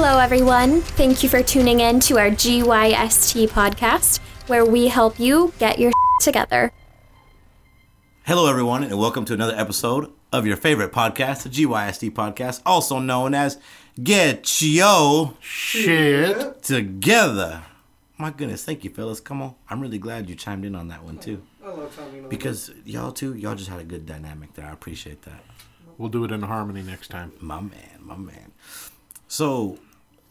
Hello, everyone. Thank you for tuning in to our GYST podcast, where we help you get your together. Hello, everyone, and welcome to another episode of your favorite podcast, the GYST podcast, also known as Get Yo Shit. Together. My goodness, thank you, fellas. Come on. I'm really glad you chimed in on that one, too. I love Tommy. Because y'all, too, y'all just had a good dynamic there. I appreciate that. We'll do it in harmony next time. My man, my man. So,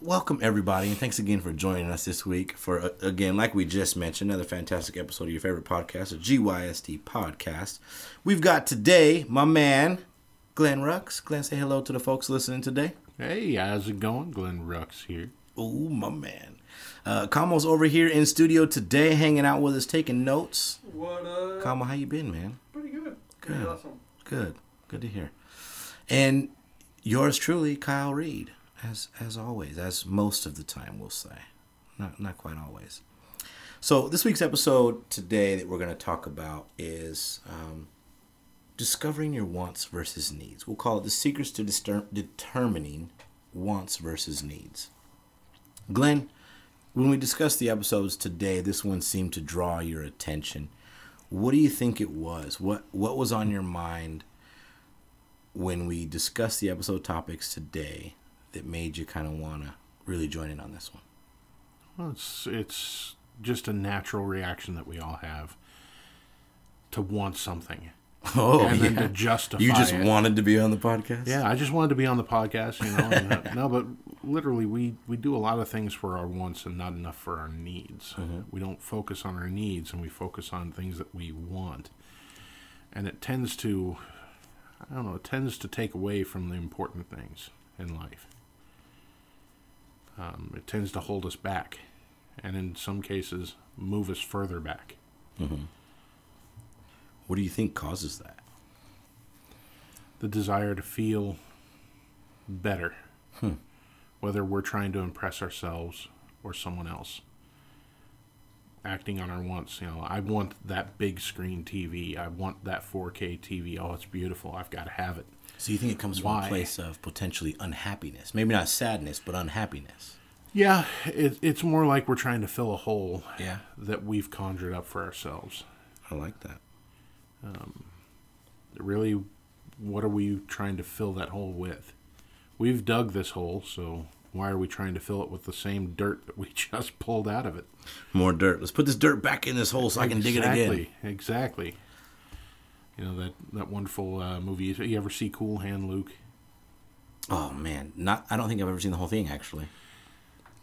welcome everybody, and thanks again for joining us this week for uh, again, like we just mentioned, another fantastic episode of your favorite podcast, a GYST podcast. We've got today my man, Glenn Rux. Glenn, say hello to the folks listening today. Hey, how's it going? Glenn Rux here. Ooh, my man. Uh, Kamo's over here in studio today, hanging out with us, taking notes. What up? Kamo, how you been, man? Pretty good. Pretty Good. awesome. Good, good to hear. And yours truly, Kyle Reed, as as always, as most of the time we'll say, not not quite always. So this week's episode today that we're going to talk about is um, discovering your wants versus needs. We'll call it the secrets to dister- determining wants versus needs. Glenn, when we discussed the episodes today, this one seemed to draw your attention. What do you think it was? What what was on your mind when we discussed the episode topics today that made you kind of want to really join in on this one? Well, it's it's just a natural reaction that we all have to want something. Oh, And then to justify You just it. wanted to be on the podcast? Yeah, I just wanted to be on the podcast, you know. and, uh, no, but literally, we we do a lot of things for our wants and not enough for our needs. We don't focus on our needs, and we focus on things that we want. And it tends to, I don't know, it tends to take away from the important things in life. Um, it tends to hold us back, and in some cases, move us further back. What do you think causes that? the desire to feel better, whether we're trying to impress ourselves or someone else. Acting on our wants, you know, I want that big screen TV. I want that 4K TV. Oh, it's beautiful. I've got to have it. So you think it comes from a place of potentially unhappiness? Maybe not sadness, but unhappiness. Yeah, it, it's more like we're trying to fill a hole Yeah. that we've conjured up for ourselves. I like that. Um, really, what are we trying to fill that hole with? We've dug this hole, so why are we trying to fill it with the same dirt that we just pulled out of it? More dirt. Let's put this dirt back in this hole so I can dig it again. Exactly, Exactly. You know that that wonderful uh, movie. You ever see Cool Hand Luke? Oh man, not. I don't think I've ever seen the whole thing actually.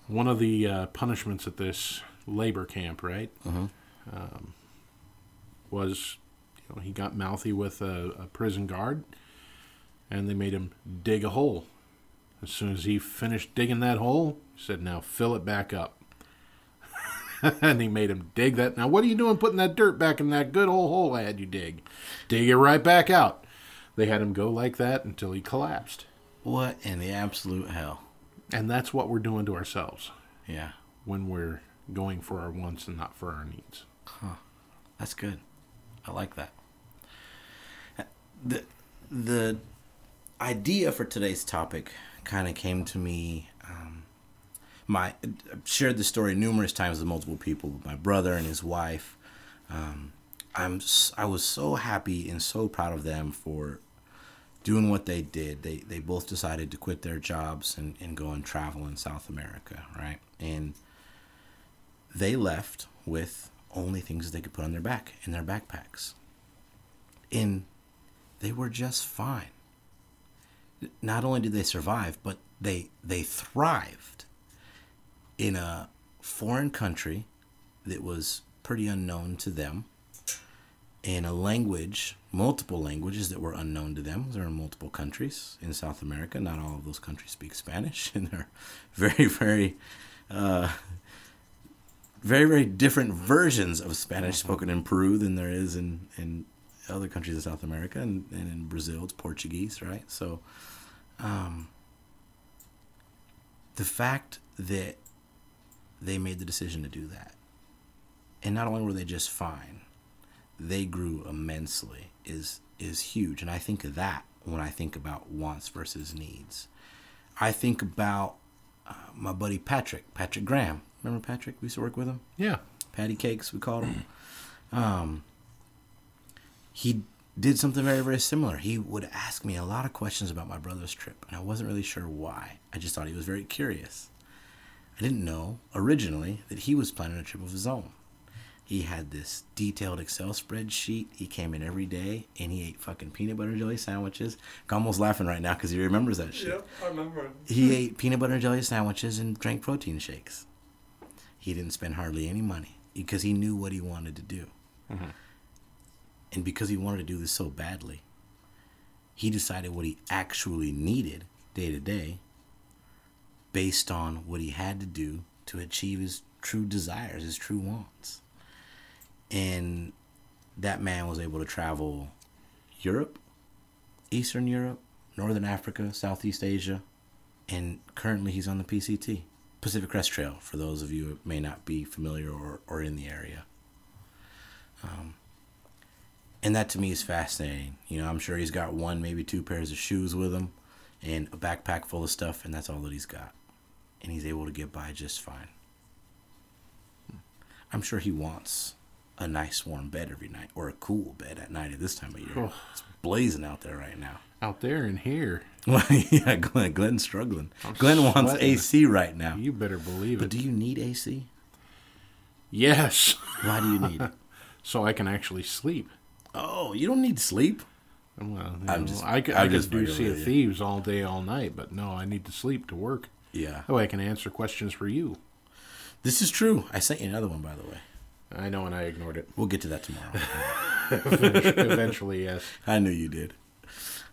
One of the uh, punishments at this labor camp, right, Mm-hmm. um, was you know he got mouthy with a, a prison guard, and they made him dig a hole. As soon as he finished digging that hole, he said, "Now fill it back up." and he made him dig that. Now, what are you doing putting that dirt back in that good old hole I had you dig? Dig it right back out. They had him go like that until he collapsed. What in the absolute hell? And that's what we're doing to ourselves Yeah, when we're going for our wants and not for our needs. Huh. That's good. I like that. The the idea for today's topic kind of came to me. Um, my I've shared the story numerous times with multiple people. With my brother and his wife. Um, I'm I was so happy and so proud of them for doing what they did. They they both decided to quit their jobs and, and go and travel in South America, right? And they left with only things they could put on their back in their backpacks. And they were just fine. Not only did they survive, but they they thrived in a foreign country that was pretty unknown to them in a language, multiple languages that were unknown to them. There are multiple countries in South America. Not all of those countries speak Spanish, and they're very, very, uh, very, very different versions of Spanish spoken in Peru than there is in in other countries of South America, and, and in Brazil it's Portuguese, right? So, um, the fact that they made the decision to do that, and not only were they just fine, they grew immensely is is huge and i think of that when i think about wants versus needs i think about uh, my buddy Patrick, Patrick Graham. Remember Patrick? We used to work with him. Yeah. Patty Cakes, we called him. Um, he did something very, very similar. He would ask me a lot of questions about my brother's trip, and I wasn't really sure why. I just thought he was very curious. I didn't know originally that he was planning a trip of his own. He had this detailed Excel spreadsheet. He came in every day and he ate fucking peanut butter and jelly sandwiches. I'm almost laughing right now because he remembers that shit. Yep, I remember. He ate peanut butter and jelly sandwiches and drank protein shakes. He didn't spend hardly any money because he knew what he wanted to do. Mm-hmm. And because he wanted to do this so badly, he decided what he actually needed day to day based on what he had to do to achieve his true desires, his true wants. And that man was able to travel Europe, Eastern Europe, Northern Africa, Southeast Asia, and currently he's on the PCT, Pacific Crest Trail, for those of you who may not be familiar or, or in the area. Um, and that to me is fascinating. You know, I'm sure he's got one, maybe two pairs of shoes with him and a backpack full of stuff, and that's all that he's got. And he's able to get by just fine. I'm sure he wants a nice warm bed every night or a cool bed at night at this time of year. Oh. It's blazing out there right now. Out there and here. Yeah, Glenn, Glenn's struggling. Glenn wants. AC right now. You better believe But it. But do you need AC? yes. Why do you need it? so I can actually sleep. Oh, you don't need sleep. Well, I'm know, just- I could, I just could do Sea of. Thieves all day, all night, but no, I need to sleep to work. Yeah. That way I can answer questions for you. This is true. I sent you another one, by the way. I know, and I ignored it. We'll get to that tomorrow. Eventually, yes. I knew you did.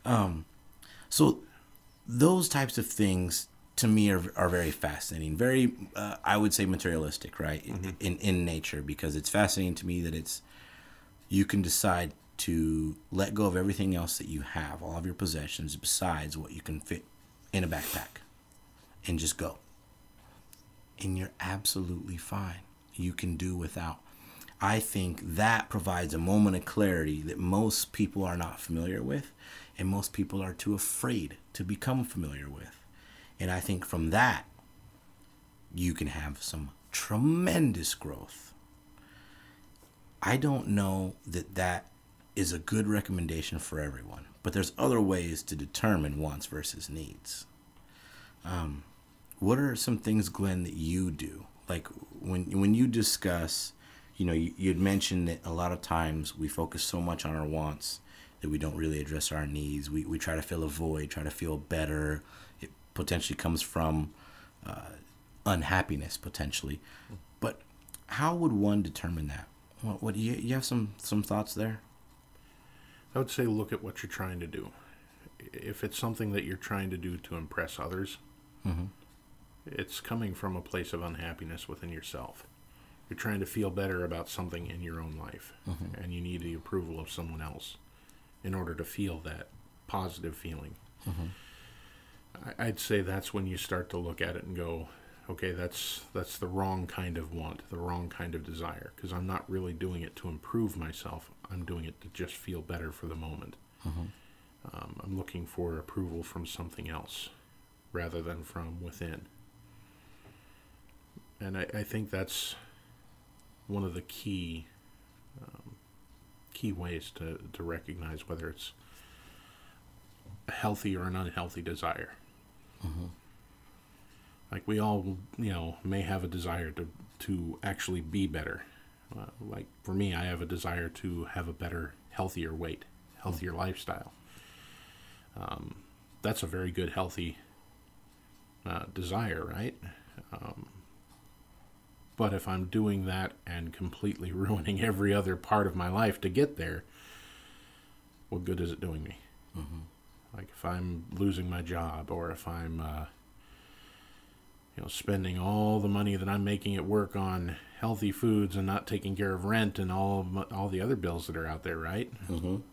Um, so those types of things to me are, are very fascinating. Very, uh, I would say, materialistic, right? In, in in nature, because it's fascinating to me that it's you can decide to let go of everything else that you have, all of your possessions, besides what you can fit in a backpack, and just go. And you're absolutely fine. You can do without. I think that provides a moment of clarity that most people are not familiar with, and most people are too afraid to become familiar with. And I think from that, you can have some tremendous growth. I don't know that that is a good recommendation for everyone, but there's other ways to determine wants versus needs. Um, what are some things, Glenn, that you do? Like when when you discuss, you know, you, you'd mentioned that a lot of times we focus so much on our wants that we don't really address our needs. We we try to fill a void, try to feel better. It potentially comes from uh, unhappiness, potentially. But how would one determine that? What, what you you have some some thoughts there? I would say look at what you're trying to do. If it's something that you're trying to do to impress others, mm-hmm. it's coming from a place of unhappiness within yourself. You're trying to feel better about something in your own life, mm-hmm. and you need the approval of someone else in order to feel that positive feeling. Mm-hmm. I- I'd say that's when you start to look at it and go, okay, that's that's the wrong kind of want, the wrong kind of desire, because I'm not really doing it to improve myself. I'm doing it to just feel better for the moment. Um, I'm looking for approval from something else rather than from within. And I, I think that's one of the key um, key ways to, to recognize whether it's a healthy or an unhealthy desire. Like we all, you know, may have a desire to to actually be better. Uh, like for me, I have a desire to have a better, healthier weight, healthier lifestyle. Um, that's a very good, healthy uh, desire, right? Um, but if I'm doing that and completely ruining every other part of my life to get there, what good is it doing me? Like if I'm losing my job, or if I'm, uh, you know, spending all the money that I'm making at work on healthy foods and not taking care of rent and all my, all the other bills that are out there, right? Mm-hmm. You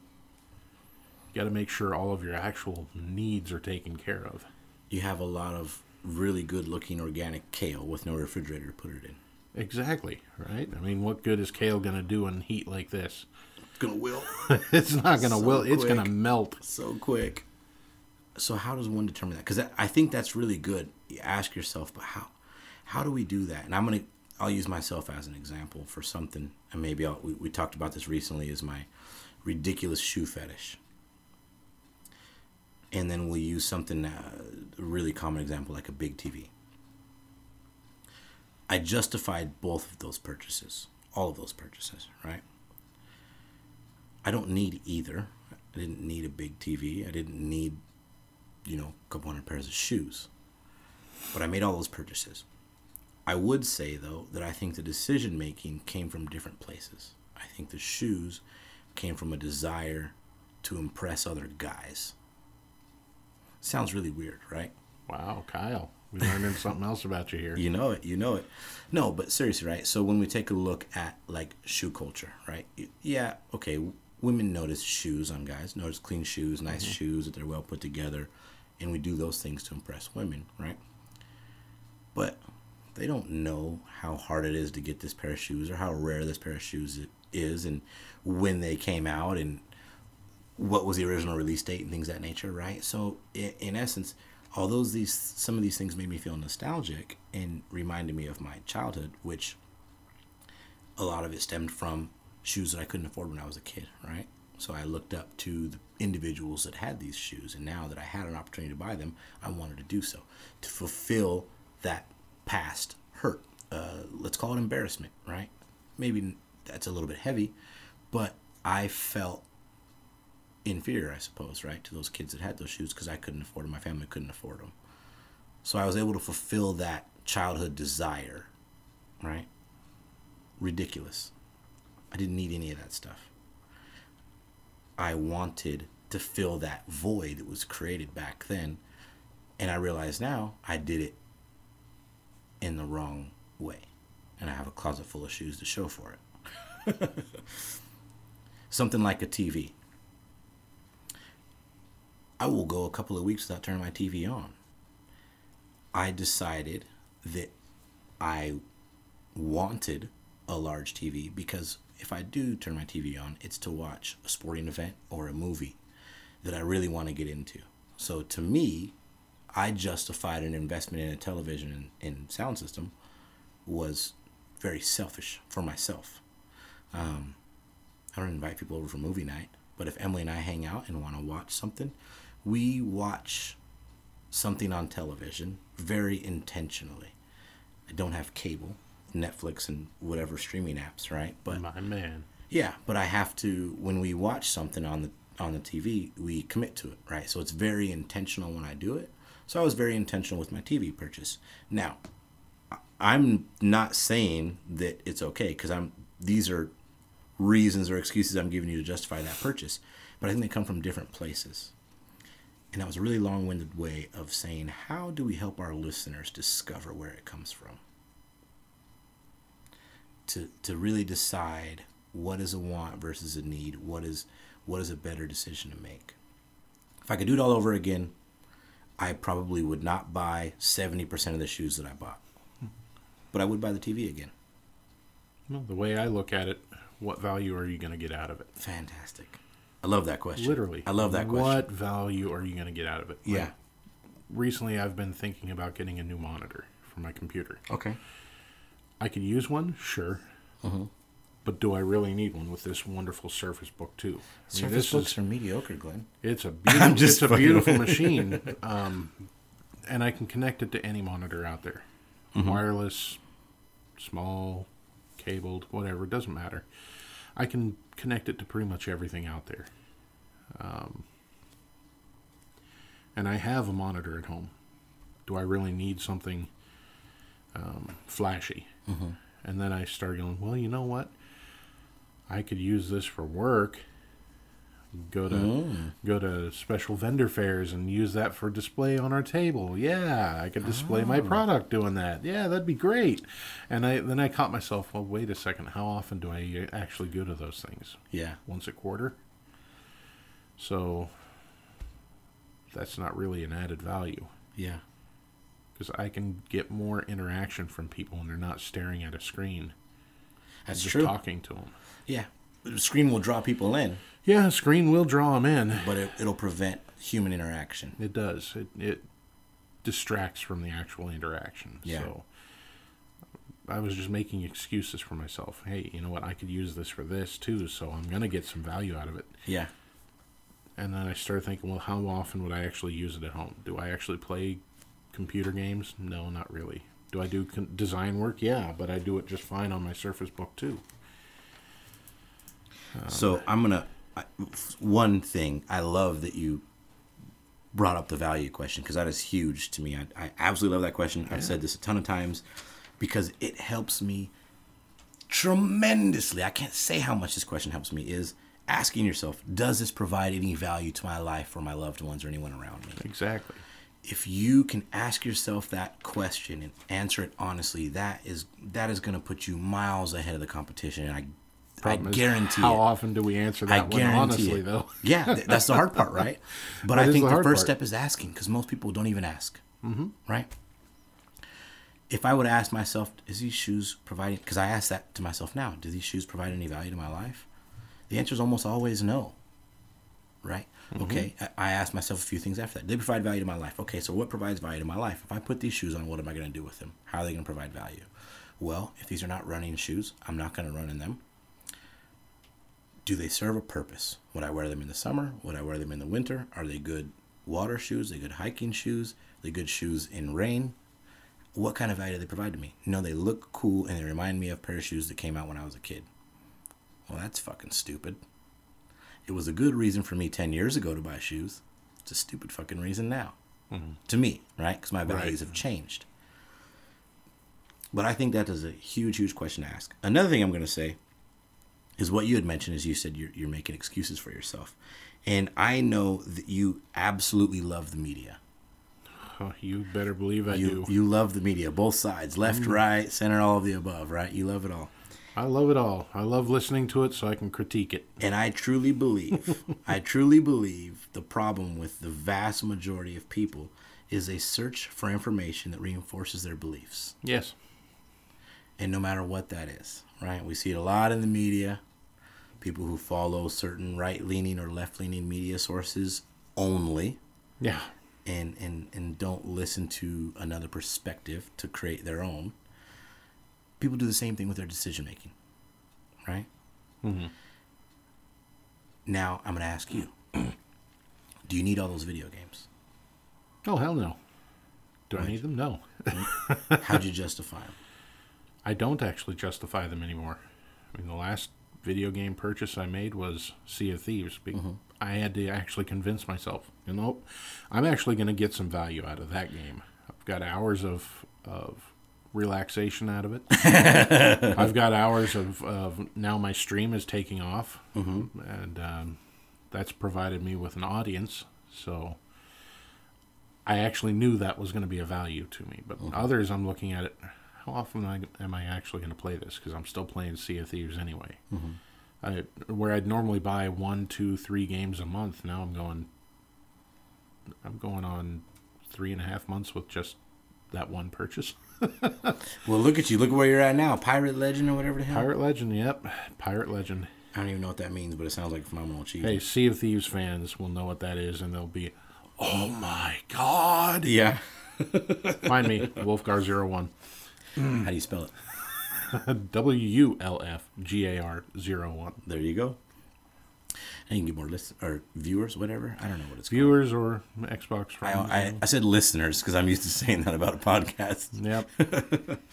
got to make sure all of your actual needs are taken care of. You have a lot of really good looking organic kale with no refrigerator to put it in. Exactly, right? I mean, what good is kale going to do in heat like this? It's gonna wilt it's not going to So wilt. It's going to melt. so quick. So how does one determine that? Because I think that's really good. You ask yourself, but how how do we do that? And I'm gonna I'll use myself as an example for something, and maybe I'll, we we talked about this recently. Is my ridiculous shoe fetish, and then we'll use something uh, a really common example like a big TV. I justified both of those purchases, all of those purchases, right? I don't need either. I didn't need a big TV. I didn't need, you know, a couple hundred pairs of shoes. But I made all those purchases. I would say, though, that I think the decision making came from different places. I think the shoes came from a desire to impress other guys. Sounds really weird, right? Wow, Kyle. We learned something else about you here. You know it. You know it. No, but seriously, right? So when we take a look at like shoe culture, right? Yeah, okay. Women notice shoes on guys, notice clean shoes, nice mm-hmm. shoes that they're well put together, and we do those things to impress women, right? But they don't know how hard it is to get this pair of shoes or how rare this pair of shoes is and when they came out and what was the original release date and things that nature, right? So in, essence, although these some of these things made me feel nostalgic and reminded me of my childhood, which a lot of it stemmed from shoes that I couldn't afford when I was a kid, right? So I looked up to the individuals that had these shoes, and now that I had an opportunity to buy them, I wanted to do so to fulfill that past hurt. Uh, let's call it embarrassment, right? Maybe that's a little bit heavy, but I felt inferior, I suppose, right, to those kids that had those shoes because I couldn't afford them. My family couldn't afford them. So I was able to fulfill that childhood desire, right? Ridiculous. I didn't need any of that stuff. I wanted to fill that void that was created back then. And I realize now I did it in the wrong way. And I have a closet full of shoes to show for it. Something like a TV. I will go a couple of weeks without turning my TV on. I decided that I wanted a large TV because if I do turn my TV on, it's to watch a sporting event or a movie that I really want to get into. So to me, I justified an investment in a television and, and sound system was very selfish for myself. Um, I don't invite people over for movie night, but if Emily and I hang out and want to watch something, we watch something on television very intentionally. I don't have cable, Netflix, and whatever streaming apps, right? But my man. Yeah, but I have to when we watch something on the on the TV, we commit to it, right? So it's very intentional when I do it. So I was very intentional with my TV purchase. Now, I'm not saying that it's okay because I'm these are reasons or excuses I'm giving you to justify that purchase, but I think they come from different places. And that was a really long winded way of saying, how do we help our listeners discover where it comes from? To, to really decide what is a want versus a need, what is, what is a better decision to make. If I could do it all over again, I probably would not buy 70% of the shoes that I bought. But I would buy the TV again. Well, the way I look at it, what value are you going to get out of it? Fantastic. I love that question. Literally. I love that question. What value are you going to get out of it? Yeah. Recently, I've been thinking about getting a new monitor for my computer. Okay. I could use one, sure. Uh-huh. But do I really need one with this wonderful Surface Book 2? I mean, Surface Books is, are mediocre, Glenn. It's a beautiful, it's a beautiful machine. Um, and I can connect it to any monitor out there. Mm-hmm. Wireless, small, cabled, whatever, it doesn't matter. I can connect it to pretty much everything out there. Um, and I have a monitor at home. Do I really need something um, flashy? Mm-hmm. And then I started going, well, you know what? I could use this for work. Go to mm. go to special vendor fairs and use that for display on our table. Yeah, I could display oh. my product doing that. Yeah, that'd be great. And I then I caught myself. Well, wait a second. How often do I actually go to those things? Yeah, once a quarter. So that's not really an added value. Yeah, because I can get more interaction from people when they're not staring at a screen. That's just true. Talking to them. Yeah, the screen will draw people in. Yeah, screen will draw them in. but it, it'll prevent human interaction. It does. It it distracts from the actual interaction. Yeah. So I was just making excuses for myself. Hey, you know what? I could use this for this too, so I'm gonna get some value out of it. Yeah. And then I started thinking, well, how often would I actually use it at home? Do I actually play computer games? No, not really. Do I do con- design work? Yeah, but I do it just fine on my Surface Book 2. Um, so I'm gonna I, one thing I love that you brought up the value question because that is huge to me. I, I absolutely love that question. I've said this a ton of times because it helps me tremendously. I can't say how much this question helps me. Is asking yourself, does this provide any value to my life or my loved ones or anyone around me? Exactly. If you can ask yourself that question and answer it honestly, that is that is going to put you miles ahead of the competition. And I, I Problem is, guarantee How it. often do we answer I that one guarantee honestly, it. though? yeah, that's the hard part, right? But That I think the the, first part. step is asking because most people don't even ask, mm-hmm. right? If I would ask myself, is these shoes providing? Because I ask that to myself now. Do these shoes provide any value to my life? The answer is almost always no. Right? Mm-hmm. Okay. I, I ask myself a few things after that. They provide value to my life. Okay, so what provides value to my life? If I put these shoes on, what am I going to do with them? How are they going to provide value? Well, if these are not running shoes, I'm not going to run in them. Do they serve a purpose? Would I wear them in the summer? Would I wear them in the winter? Are they good water shoes? Are they good hiking shoes? Are they good shoes in rain? What kind of value do they provide to me? No, they look cool and they remind me of pair of shoes that came out when I was a kid. Well, that's fucking stupid. It was a good reason for me 10 years ago to buy shoes. It's a stupid fucking reason now. Mm-hmm. To me, right? Because my values have changed. But I think that is a huge, huge question to ask. Another thing I'm going to say is what you had mentioned is you said you're, you're making excuses for yourself. And I know that you absolutely love the media. Oh, you better believe I You, do. you love the media, both sides, left, mm. right, center, all of the above, right? You love it all. I love it all. I love listening to it so I can critique it. And I truly believe, I truly believe the problem with the vast majority of people is a search for information that reinforces their beliefs. Yes. And no matter what that is, right? We see it a lot in the media. People who follow certain right leaning or left leaning media sources only Yeah. and, and, and don't listen to another perspective to create their own. People do the same thing with their decision making, right? Mm-hmm. Now, I'm going to ask you do you need all those video games? Oh hell no. Do I need them? No. How'd you justify them? I don't actually justify them anymore. I mean, the last video game purchase I made was Sea of Thieves. Be- I had to actually convince myself, you know, I'm actually going to get some value out of that game. I've got hours of of relaxation out of it. I've got hours of, of now my stream is taking off, mm-hmm. and um, that's provided me with an audience. So I actually knew that was going to be a value to me. But mm-hmm. others, I'm looking at it. How often am I, am I actually going to play this? Because I'm still playing Sea of Thieves anyway. Mm-hmm. I, where I'd normally buy one, two, three games a month, now I'm going. I'm going on three and a half months with just that one purchase. Well, look at you. Look where you're at now. Pirate Legend or whatever the hell. Pirate Legend, yep, Pirate Legend. I don't even know what that means, but it sounds like a phenomenal achievement. Hey, Sea of Thieves fans will know what that is, and they'll be, oh my god! Yeah. Find me, Wolfgar01. How do you spell it? W U L F G A R 01. There you go. Can get more list or viewers, whatever. I don't know what it's Viewers or Xbox friends. I, I, I said listeners because I'm used to saying that about a podcast. Yep.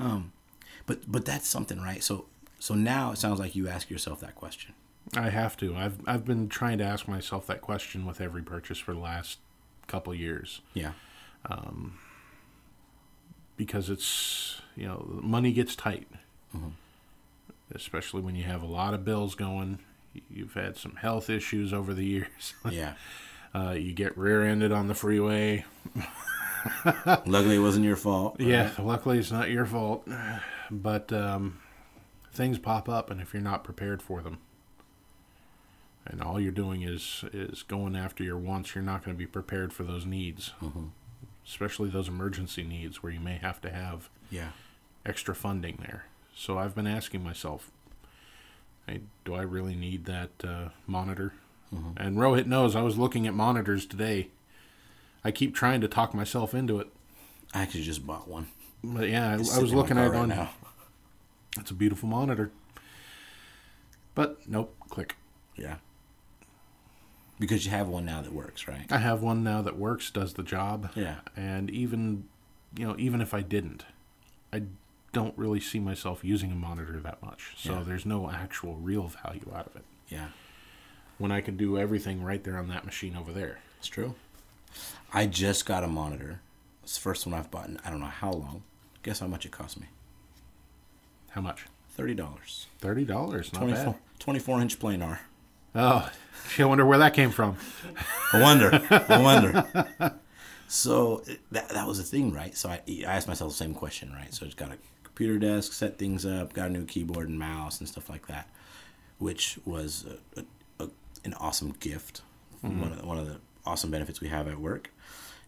Um, but but that's something, right? So so now it sounds like you ask yourself that question. I have to. I've I've been trying to ask myself that question with every purchase for the last couple years Yeah. Um, because it's you know money gets tight, mm-hmm. especially when you have a lot of bills going. You've had some health issues over the years. Yeah. Uh, you get rear-ended on the freeway. Luckily, it wasn't your fault. Yeah, luckily it's not your fault, but um, things pop up, and if you're not prepared for them, and all you're doing is is going after your wants, you're not going to be prepared for those needs, especially those emergency needs where you may have to have Yeah. extra funding there. So I've been asking myself, Hey, do I really need that uh, monitor? Mm-hmm. And Rohit knows I was looking at monitors today. I keep trying to talk myself into it. I actually just bought one. But yeah, I, I was sitting in my looking at it right on. now. It's a beautiful monitor. But nope, click. Yeah. Because you have one now that works, right? I have one now that works, does the job. Yeah. And even, you know, even if I didn't, I don't really see myself using a monitor that much. So Yeah. there's no actual real value out of it. Yeah. When I can do everything right there on that machine over there. It's true. I just got a monitor. It's the first one I've bought in I don't know how long. Guess how much it cost me? How much? Thirty dollars. Thirty dollars. Not 24, bad. 24 inch planar. Oh, I wonder where that came from. I wonder. I wonder. So that that was the thing, right? So I, I asked myself the same question, right? So I just got a computer desk, set things up, got a new keyboard and mouse and stuff like that, which was a, a, a, an awesome gift. One, of the, one of the awesome benefits we have at work,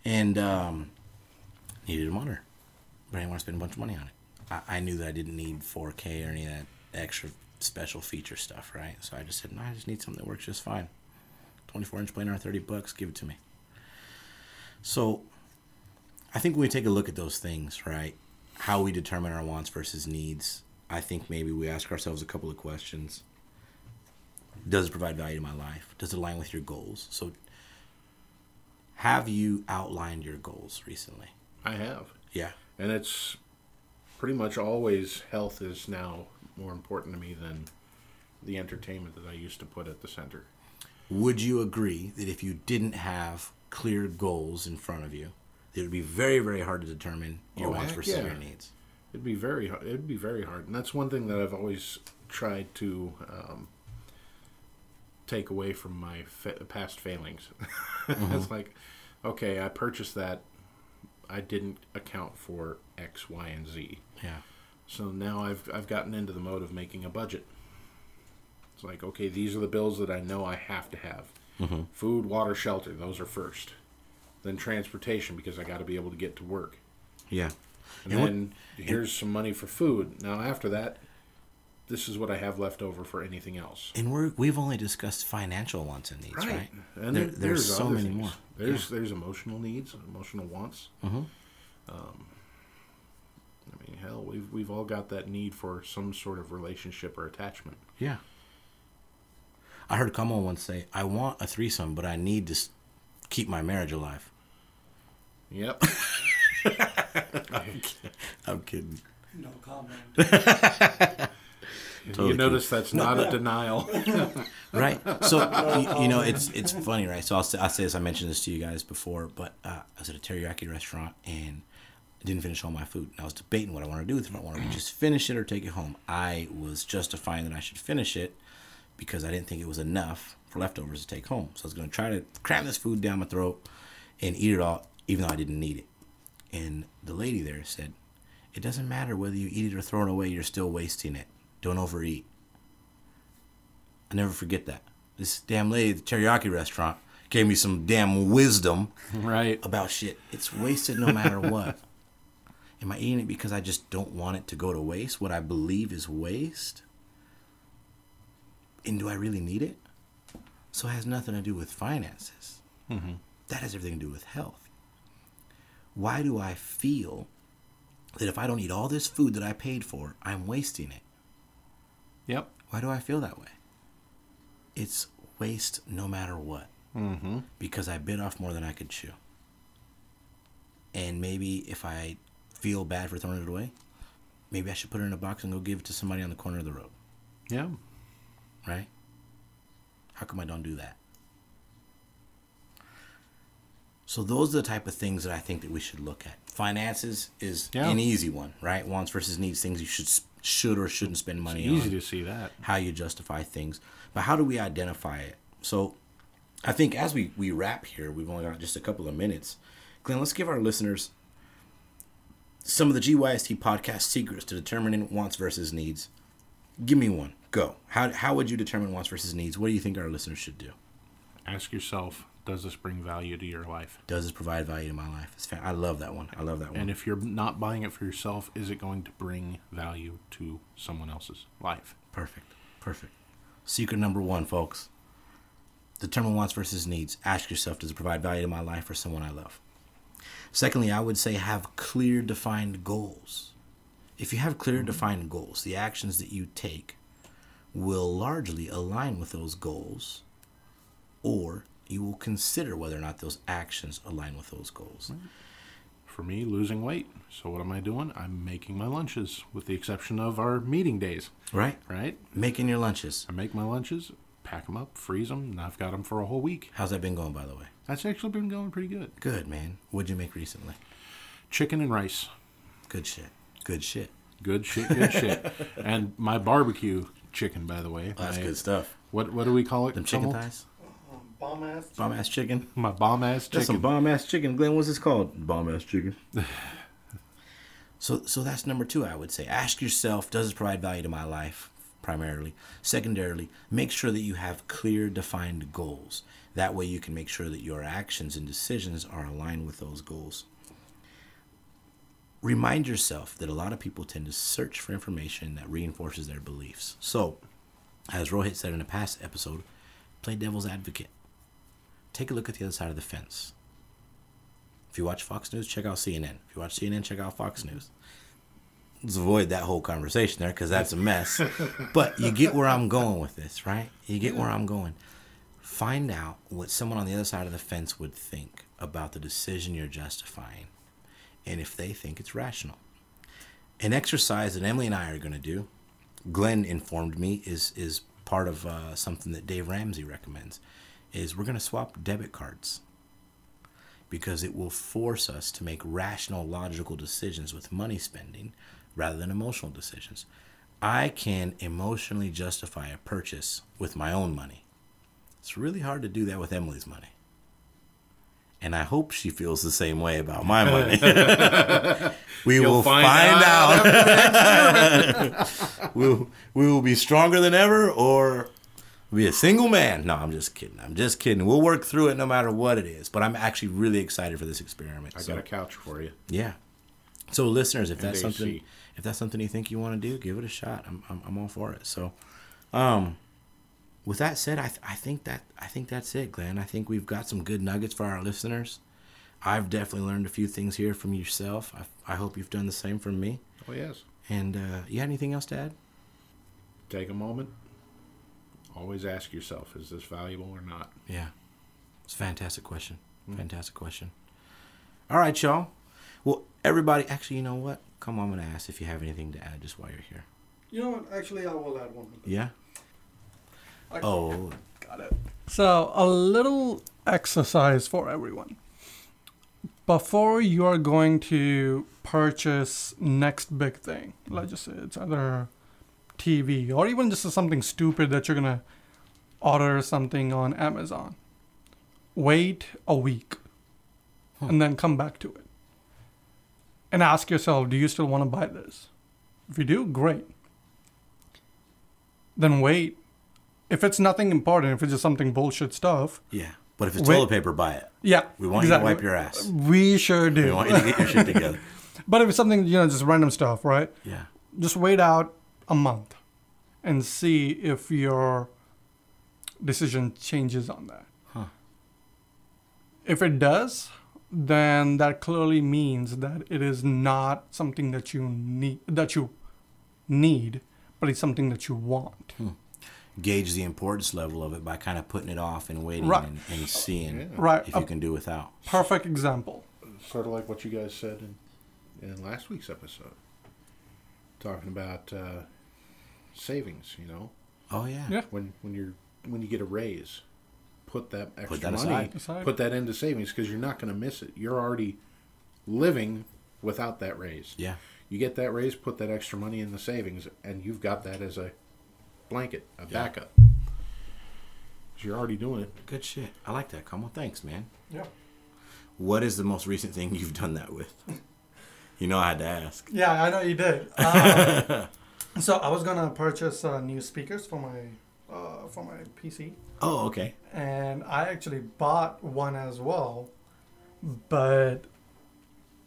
and um, needed a monitor, but I didn't want to spend a bunch of money on it. I, I knew that I didn't need 4K or any of that extra special feature stuff, right? So I just said, no, I just need something that works just fine. 24 inch planar, 30 bucks, give it to me. So I think when we take a look at those things, right, how we determine our wants versus needs, I think maybe we ask ourselves a couple of questions. Does it provide value to my life? Does it align with your goals? So have you outlined your goals recently? I have. Yeah. And it's pretty much always health is now more important to me than the entertainment that I used to put at the center. Would you agree that if you didn't have clear goals in front of you, it would be very, very hard to determine your Oh, wants versus yeah. your needs? It'd be very hard. It'd be very hard, and that's one thing that I've always tried to um, take away from my fa- past failings. it's like, okay, I purchased that. I didn't account for X, Y, and Z. Yeah. So now I've I've gotten into the mode of making a budget. It's like, okay, these are the bills that I know I have to have. Food, water, shelter, those are first. Then transportation because I got to be able to get to work. Yeah. And And what- then here's some money for food. Now after that, this is what I have left over for anything else. And we're we've only discussed financial wants and needs, right? And There- there, there's so many things. more. There's there's emotional needs, emotional wants. Mhm. Um, I mean, hell, we've we've all got that need for some sort of relationship or attachment. Yeah. I heard Kamal once say, "I want a threesome, but I need to keep my marriage alive." Yep. I'm kidding. No comment. Totally you notice that's not a denial. right? So you, you know, it's it's funny, right? So I'll say, I'll say this. I mentioned this to you guys before, but uh, I was at a teriyaki restaurant and I didn't finish all my food. And I was debating what I wanted to do with it. If I wanted to just finish it or take it home. I was justifying that I should finish it because I didn't think it was enough for leftovers to take home. So I was going to try to cram this food down my throat and eat it all, even though I didn't need it. And the lady there said, "It doesn't matter whether you eat it or throw it away. You're still wasting it. Don't overeat." I never forget that. This damn lady at the teriyaki restaurant gave me some damn wisdom right. about shit. It's wasted no matter what. Am I eating it because I just don't want it to go to waste? What I believe is waste? And do I really need it? So it has nothing to do with finances. Mm-hmm. That has everything to do with health. Why do I feel that if I don't eat all this food that I paid for, I'm wasting it? Yep. Why do I feel that way? It's waste no matter what. Mm-hmm. Because I bit off more than I could chew. And maybe if I feel bad for throwing it away, maybe I should put it in a box and go give it to somebody on the corner of the road, Yeah. right? How come I don't do that? So those are the type of things that I think that we should look at. Finances is Yeah. an easy one, right? Wants versus needs, things you should should or shouldn't spend money on. Easy to see that. how you justify things, but how do we identify it? So, I think as we we wrap here, we've only got just a couple of minutes. Glenn, let's give our listeners some of the GYST podcast secrets to determining wants versus needs. Give me one. Go. How how would you determine wants versus needs? What do you think our listeners should do? Ask yourself, does this bring value to your life? Does this provide value to my life? I love that one. I love that one. And if you're not buying it for yourself, is it going to bring value to someone else's life? Perfect. Perfect. Secret number one, folks. Determine wants versus needs. Ask yourself, does it provide value to my life or someone I love? Secondly, I would say have clear, defined goals. If you have clear, defined goals, the actions that you take will largely align with those goals, or you will consider whether or not those actions align with those goals. For me, losing weight. So what am I doing? I'm making my lunches, with the exception of our meeting days. Right? Right? Making your lunches. I make my lunches, pack them up, freeze them, and I've got them for a whole week. How's that been going, by the way? That's actually been going pretty good. Good, man. What'd you make recently? Chicken and rice. Good shit. Good shit. Good shit, good shit. And my barbecue chicken, by the way. Oh, that's my- good stuff. What what do we call it? Them chicken thighs? Bomb ass. Bomb ass chicken? My bomb ass That's some bomb ass chicken. Glenn, what's this called? Bomb ass chicken. so so that's number two, I would say. Ask yourself, does it provide value to my life? Primarily. Secondarily, make sure that you have clear, defined goals. That way you can make sure that your actions and decisions are aligned with those goals. Remind yourself that a lot of people tend to search for information that reinforces their beliefs. So, as Rohit said in a past episode, play devil's advocate. Take a look at the other side of the fence. If you watch Fox News, check out CNN. If you watch CNN, check out Fox News. Let's avoid that whole conversation there because that's a mess. but you get where I'm going with this, right? You get where I'm going. Find out what someone on the other side of the fence would think about the decision you're justifying and if they think it's rational. An exercise that Emily and I are going to do, Glenn informed me, is is part of uh, something that Dave Ramsey recommends. Is we're going to swap debit cards because it will force us to make rational, logical decisions with money spending rather than emotional decisions. I can emotionally justify a purchase with my own money. It's really hard to do that with Emily's money. And I hope she feels the same way about my money. we You'll will find find, out out. we'll, we will be stronger than ever or be a single man. No, I'm just kidding. I'm just kidding. We'll work through it no matter what it is. But I'm actually really excited for this experiment. I So, got a couch for you. yeah. So listeners, if And that's AC. something if that's something you think you want to do, give it a shot. I'm, I'm, I'm all for it. So, um, with that said, I, th- I think that I think that's it, Glenn. I think we've got some good nuggets for our listeners. I've definitely learned a few things here from yourself. I, I hope you've done the same from me. Oh yes. And uh, you had anything else to add? Take a moment. Always ask yourself, is this valuable or not? Yeah, it's a fantastic question. Hmm. Fantastic question. All right, y'all. Well, everybody, actually, you know what? Come on, I'm gonna ask if you have anything to add just while you're here. You know what? Actually, I will add one. Yeah. I- Oh, Got it. So, a little exercise for everyone. Before you are going to purchase next big thing, let's just say it's either TV or even just something stupid that you're gonna order something on Amazon. Wait a week hmm. and then come back to it. And ask yourself, do you still want to buy this? If you do, great. Then wait if it's nothing important, if it's just something bullshit stuff, yeah. But if it's Wait. toilet paper, buy it. yeah, We want you to wipe your ass. We sure do. We want you to get your shit together. but if it's something you know, just random stuff, right? Yeah. Just wait out a month and see if your decision changes on that. Huh. If it does, then that clearly means that it is not something that you need that you need, but it's something that you want. Hmm. Gauge the importance level of it by kind of putting it off and waiting Right. and, and seeing Right. if A you can do without. perfect example. Sort of like what you guys said in, in last week's episode. Talking about uh, savings, you know. Oh yeah. Yeah. When when you're when you get a raise, put that extra that money aside. Aside. put that into savings because you're not going to miss it. You're already living without that raise. Yeah. You get that raise, put that extra money in the savings, and you've got that as a blanket, a backup. 'Cause you're already doing it. Good shit. I like that. Come on, thanks, man. Yeah. What is the most recent thing you've done that with? You know I had to ask. Yeah, I know you did. Um, so I was gonna purchase uh, new speakers for my uh, for my PC, Oh, okay. and I actually bought one as well, but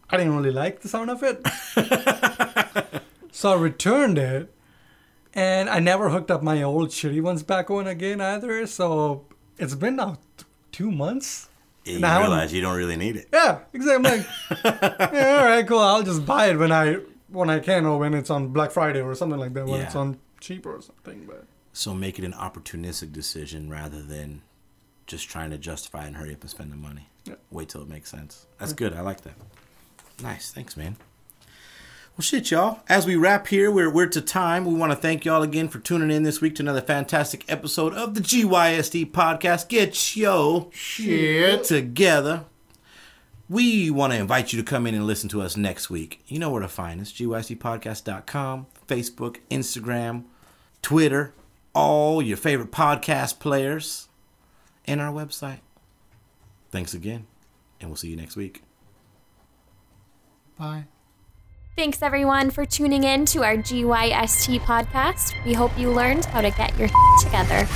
I didn't really like the sound of it. so I returned it, and I never hooked up my old shitty ones back on again either. So it's been now th- two months. You Now- realize you don't really need it. Yeah, exactly. I'm like, yeah, all right, cool. I'll just buy it when I when I can or when it's on Black Friday or something like that. When it's on cheaper or something. But So make it an opportunistic decision rather than just trying to justify and hurry up and spend the money. Yeah. Wait till it makes sense. That's good. I like that. Nice. Thanks, man. Well, shit, y'all. As we wrap here, we're, we're to time. We want to thank y'all again for tuning in this week to another fantastic episode of the GYSD podcast. Get yo shit together. We want to invite you to come in and listen to us next week. You know where to find us gysdpodcast.com, Facebook, Instagram, Twitter, all your favorite podcast players, and our website. Thanks again, and we'll see you next week. Bye. Thanks everyone for tuning in to our GYST podcast. We hope you learned how to get your together.